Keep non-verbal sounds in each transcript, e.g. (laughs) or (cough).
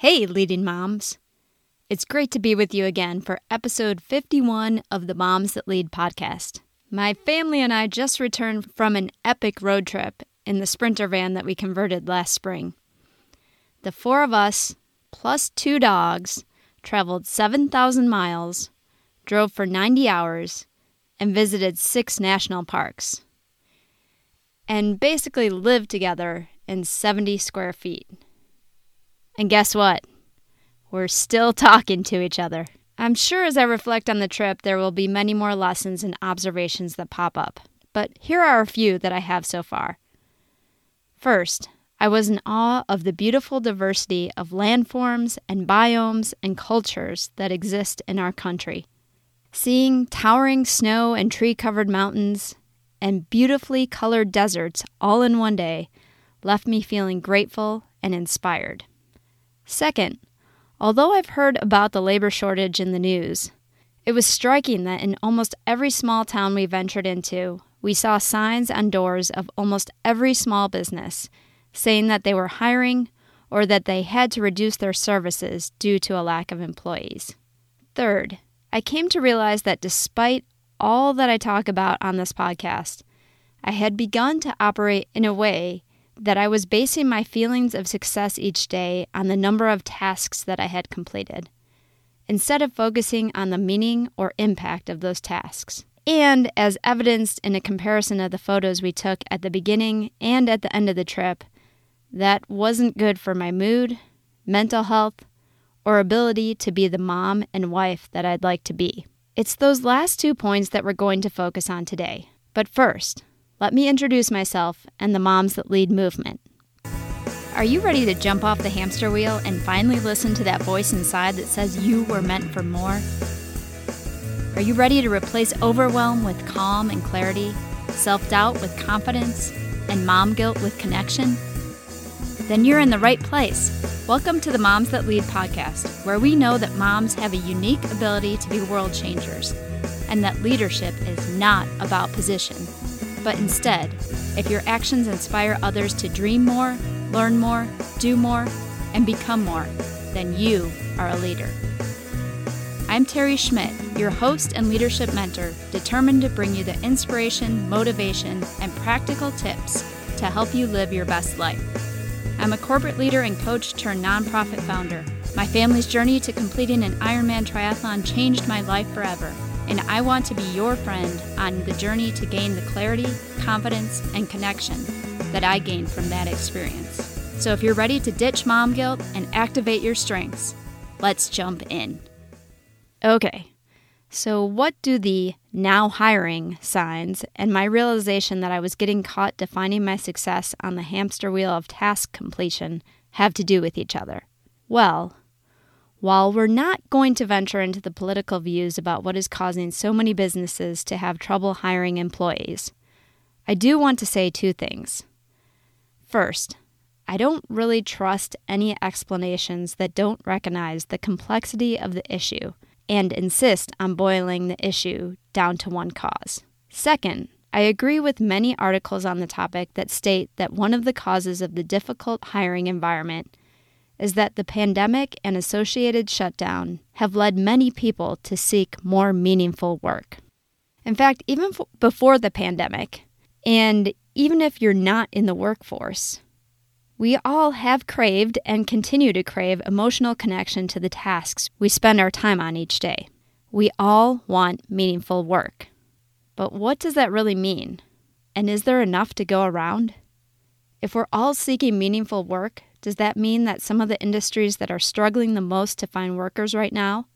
Hey, leading moms. It's great to be with you again for episode 51 of the Moms That Lead podcast. My family and I just returned from an epic road trip in the Sprinter van that we converted last spring. The four of us, plus two dogs, traveled 7,000 miles, drove for 90 hours, and visited six national parks. And basically lived together in 70 square feet. And guess what? We're still talking to each other. I'm sure as I reflect on the trip, there will be many more lessons and observations that pop up, but here are a few that I have so far. First, I was in awe of the beautiful diversity of landforms and biomes and cultures that exist in our country. Seeing towering snow and tree covered mountains and beautifully colored deserts all in one day left me feeling grateful and inspired. Second, although I've heard about the labor shortage in the news, it was striking that in almost every small town we ventured into, we saw signs on doors of almost every small business saying that they were hiring or that they had to reduce their services due to a lack of employees. Third, I came to realize that despite all that I talk about on this podcast, I had begun to operate in a way that I was basing my feelings of success each day on the number of tasks that I had completed, instead of focusing on the meaning or impact of those tasks. And as evidenced in a comparison of the photos we took at the beginning and at the end of the trip, that wasn't good for my mood, mental health, or ability to be the mom and wife that I'd like to be. It's those last two points that we're going to focus on today. But first, let me introduce myself and the Moms That Lead movement. Are you ready to jump off the hamster wheel and finally listen to that voice inside that says you were meant for more? Are you ready to replace overwhelm with calm and clarity, self doubt with confidence, and mom guilt with connection? Then you're in the right place. Welcome to the Moms That Lead podcast, where we know that moms have a unique ability to be world changers, and that leadership is not about position but instead, if your actions inspire others to dream more, learn more, do more, and become more, then you are a leader. I'm Teri Schmidt, your host and leadership mentor, determined to bring you the inspiration, motivation, and practical tips to help you live your best life. I'm a corporate leader and coach turned nonprofit founder. My family's journey to completing an Ironman triathlon changed my life forever and I want to be your friend on the journey to gain the clarity, confidence, and connection that I gained from that experience. So if you're ready to ditch mom guilt and activate your strengths, let's jump in. Okay, so what do the now hiring signs and my realization that I was getting caught defining my success on the hamster wheel of task completion have to do with each other? Well, while we're not going to venture into the political views about what is causing so many businesses to have trouble hiring employees, I do want to say two things. First, I don't really trust any explanations that don't recognize the complexity of the issue and insist on boiling the issue down to one cause. Second, I agree with many articles on the topic that state that one of the causes of the difficult hiring environment is that the pandemic and associated shutdown have led many people to seek more meaningful work. In fact, even f- before the pandemic, and even if you're not in the workforce, we all have craved and continue to crave emotional connection to the tasks we spend our time on each day. We all want meaningful work. But what does that really mean? And is there enough to go around? If we're all seeking meaningful work, does that mean that some of the industries that are struggling the most to find workers right now,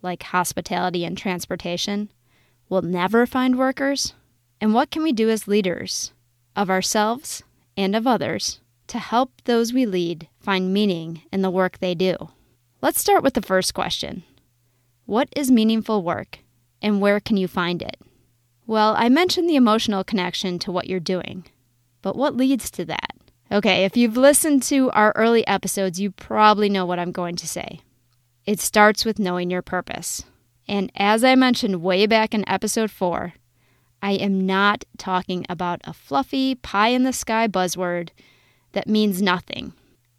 like hospitality and transportation, will never find workers? And what can we do as leaders of ourselves and of others to help those we lead find meaning in the work they do? Let's start with the first question What is meaningful work, and where can you find it? Well, I mentioned the emotional connection to what you're doing, but what leads to that? Okay, if you've listened to our early episodes, you probably know what I'm going to say. It starts with knowing your purpose. And as I mentioned way back in episode 4, I am not talking about a fluffy, pie in the sky buzzword that means nothing.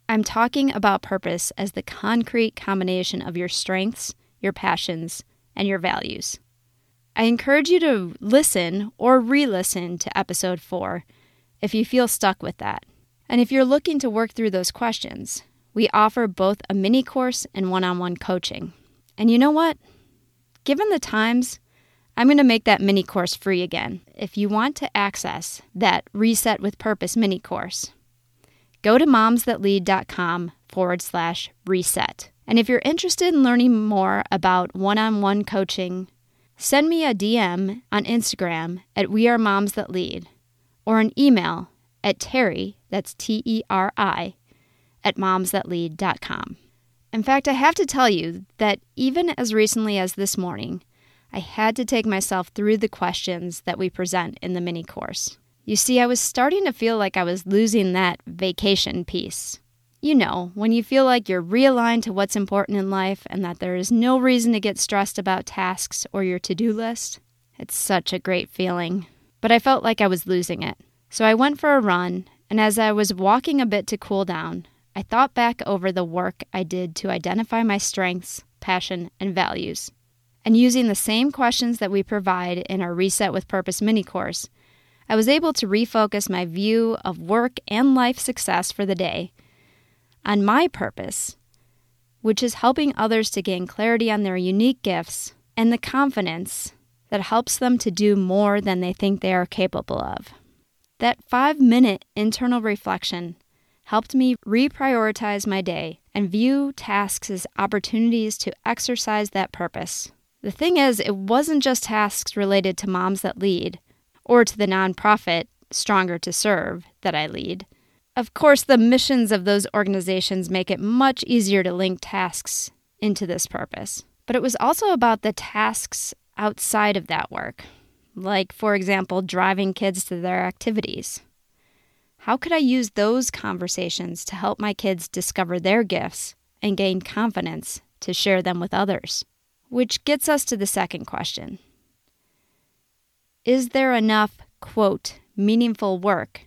I'm talking about purpose as the concrete combination of your strengths, your passions, and your values. I encourage you to listen or re listen to episode 4 if you feel stuck with that. And if you're looking to work through those questions, we offer both a mini course and one on one coaching. And you know what? Given the times, I'm going to make that mini course free again. If you want to access that Reset with Purpose mini course, go to momsthatlead.com forward slash reset. And if you're interested in learning more about one on one coaching, send me a DM on Instagram at We Are Moms That Lead or an email at Teri, that's T E R I, at momsthatlead.com. In fact, I have to tell you that even as recently as this morning, I had to take myself through the questions that we present in the mini course. You see, I was starting to feel like I was losing that vacation piece. You know, when you feel like you're realigned to what's important in life and that there is no reason to get stressed about tasks or your to do list. It's such a great feeling. But I felt like I was losing it. So I went for a run, and as I was walking a bit to cool down, I thought back over the work I did to identify my strengths, passion, and values. And using the same questions that we provide in our Reset with Purpose mini course, I was able to refocus my view of work and life success for the day on my purpose, which is helping others to gain clarity on their unique gifts and the confidence that helps them to do more than they think they are capable of. That five minute internal reflection helped me reprioritize my day and view tasks as opportunities to exercise that purpose. The thing is, it wasn't just tasks related to Moms That Lead or to the nonprofit Stronger to Serve that I lead. Of course, the missions of those organizations make it much easier to link tasks into this purpose. But it was also about the tasks outside of that work, like, for example, driving kids to their activities. How could I use those conversations to help my kids discover their gifts and gain confidence to share them with others? Which gets us to the second question Is there enough, quote, meaningful work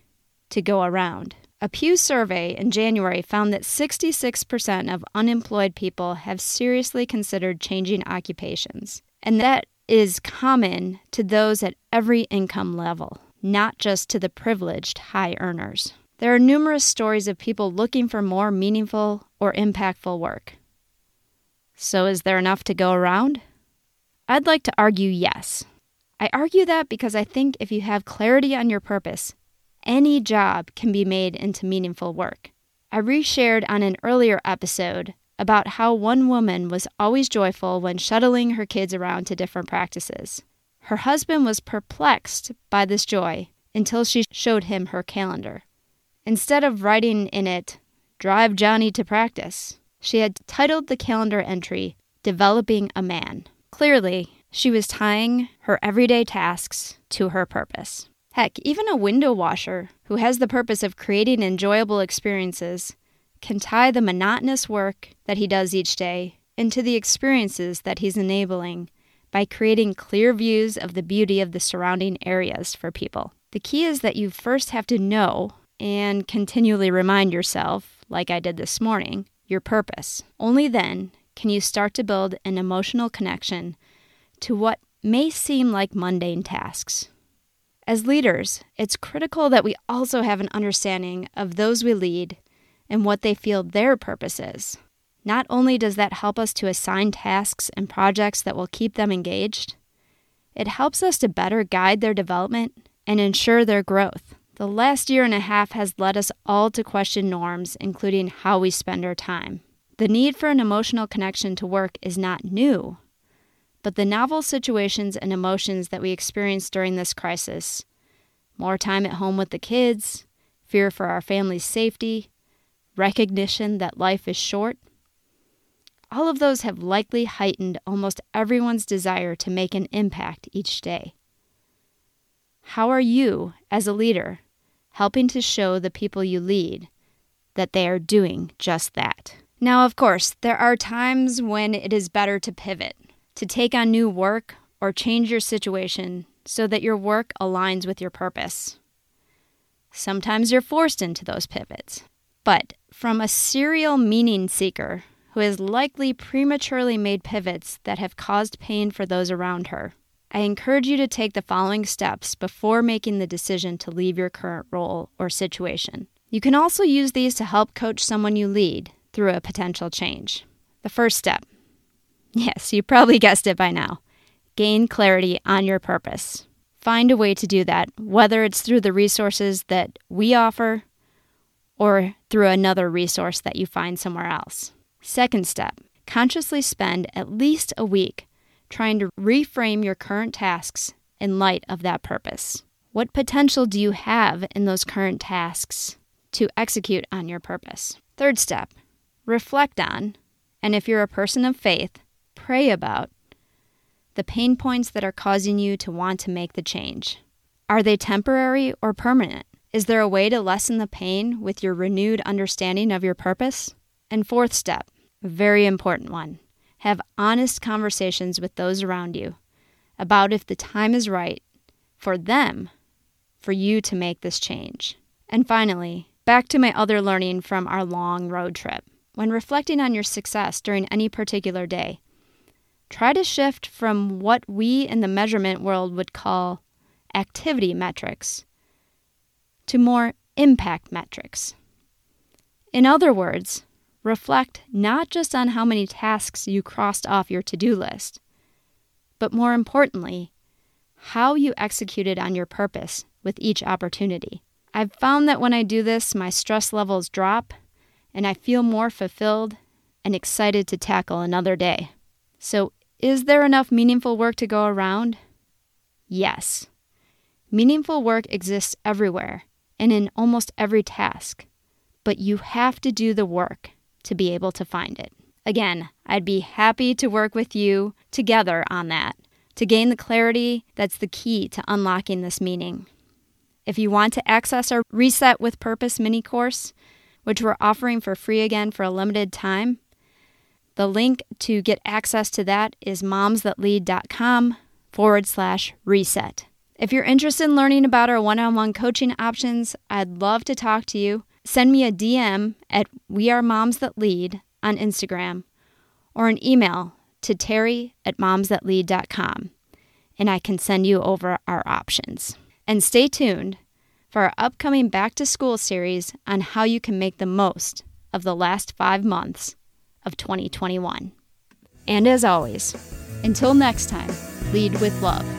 to go around? A Pew survey in January found that 66% of unemployed people have seriously considered changing occupations, and that is common to those at every income level, not just to the privileged high earners. There are numerous stories of people looking for more meaningful or impactful work. So, is there enough to go around? I'd like to argue yes. I argue that because I think if you have clarity on your purpose, any job can be made into meaningful work. I reshared on an earlier episode about how one woman was always joyful when shuttling her kids around to different practices. Her husband was perplexed by this joy until she showed him her calendar. Instead of writing in it, Drive Johnny to practice, she had titled the calendar entry, Developing a Man. Clearly, she was tying her everyday tasks to her purpose. Heck, even a window washer who has the purpose of creating enjoyable experiences can tie the monotonous work that he does each day into the experiences that he's enabling by creating clear views of the beauty of the surrounding areas for people. The key is that you first have to know and continually remind yourself, like I did this morning, your purpose. Only then can you start to build an emotional connection to what may seem like mundane tasks. As leaders, it's critical that we also have an understanding of those we lead and what they feel their purpose is. Not only does that help us to assign tasks and projects that will keep them engaged, it helps us to better guide their development and ensure their growth. The last year and a half has led us all to question norms, including how we spend our time. The need for an emotional connection to work is not new, but the novel situations and emotions that we experience during this crisis more time at home with the kids, fear for our family's safety, recognition that life is short. All of those have likely heightened almost everyone's desire to make an impact each day. How are you, as a leader, helping to show the people you lead that they are doing just that? Now, of course, there are times when it is better to pivot, to take on new work, or change your situation so that your work aligns with your purpose. Sometimes you're forced into those pivots. But from a serial meaning seeker who has likely prematurely made pivots that have caused pain for those around her. I encourage you to take the following steps before making the decision to leave your current role or situation. You can also use these to help coach someone you lead through a potential change. The first step (laughs) yes, you probably guessed it by now gain clarity on your purpose. Find a way to do that, whether it's through the resources that we offer or through another resource that you find somewhere else. Second step consciously spend at least a week trying to reframe your current tasks in light of that purpose. What potential do you have in those current tasks to execute on your purpose? Third step reflect on, and if you're a person of faith, pray about the pain points that are causing you to want to make the change. Are they temporary or permanent? Is there a way to lessen the pain with your renewed understanding of your purpose? And fourth step, very important one have honest conversations with those around you about if the time is right for them for you to make this change. And finally, back to my other learning from our long road trip. When reflecting on your success during any particular day, try to shift from what we in the measurement world would call activity metrics to more impact metrics. In other words, reflect not just on how many tasks you crossed off your to do list, but more importantly, how you executed on your purpose with each opportunity. I've found that when I do this, my stress levels drop and I feel more fulfilled and excited to tackle another day. So, is there enough meaningful work to go around? Yes. Meaningful work exists everywhere and in almost every task, but you have to do the work to be able to find it. Again, I'd be happy to work with you together on that to gain the clarity that's the key to unlocking this meaning. If you want to access our Reset with Purpose mini course, which we're offering for free again for a limited time, the link to get access to that is momsthatlead.com forward slash reset. If you're interested in learning about our one on one coaching options, I'd love to talk to you send me a DM at We Are Moms That Lead on Instagram or an email to teri at momsthatlead.com and I can send you over our options. And stay tuned for our upcoming back to school series on how you can make the most of the last five months of 2021. And as always, until next time, lead with love.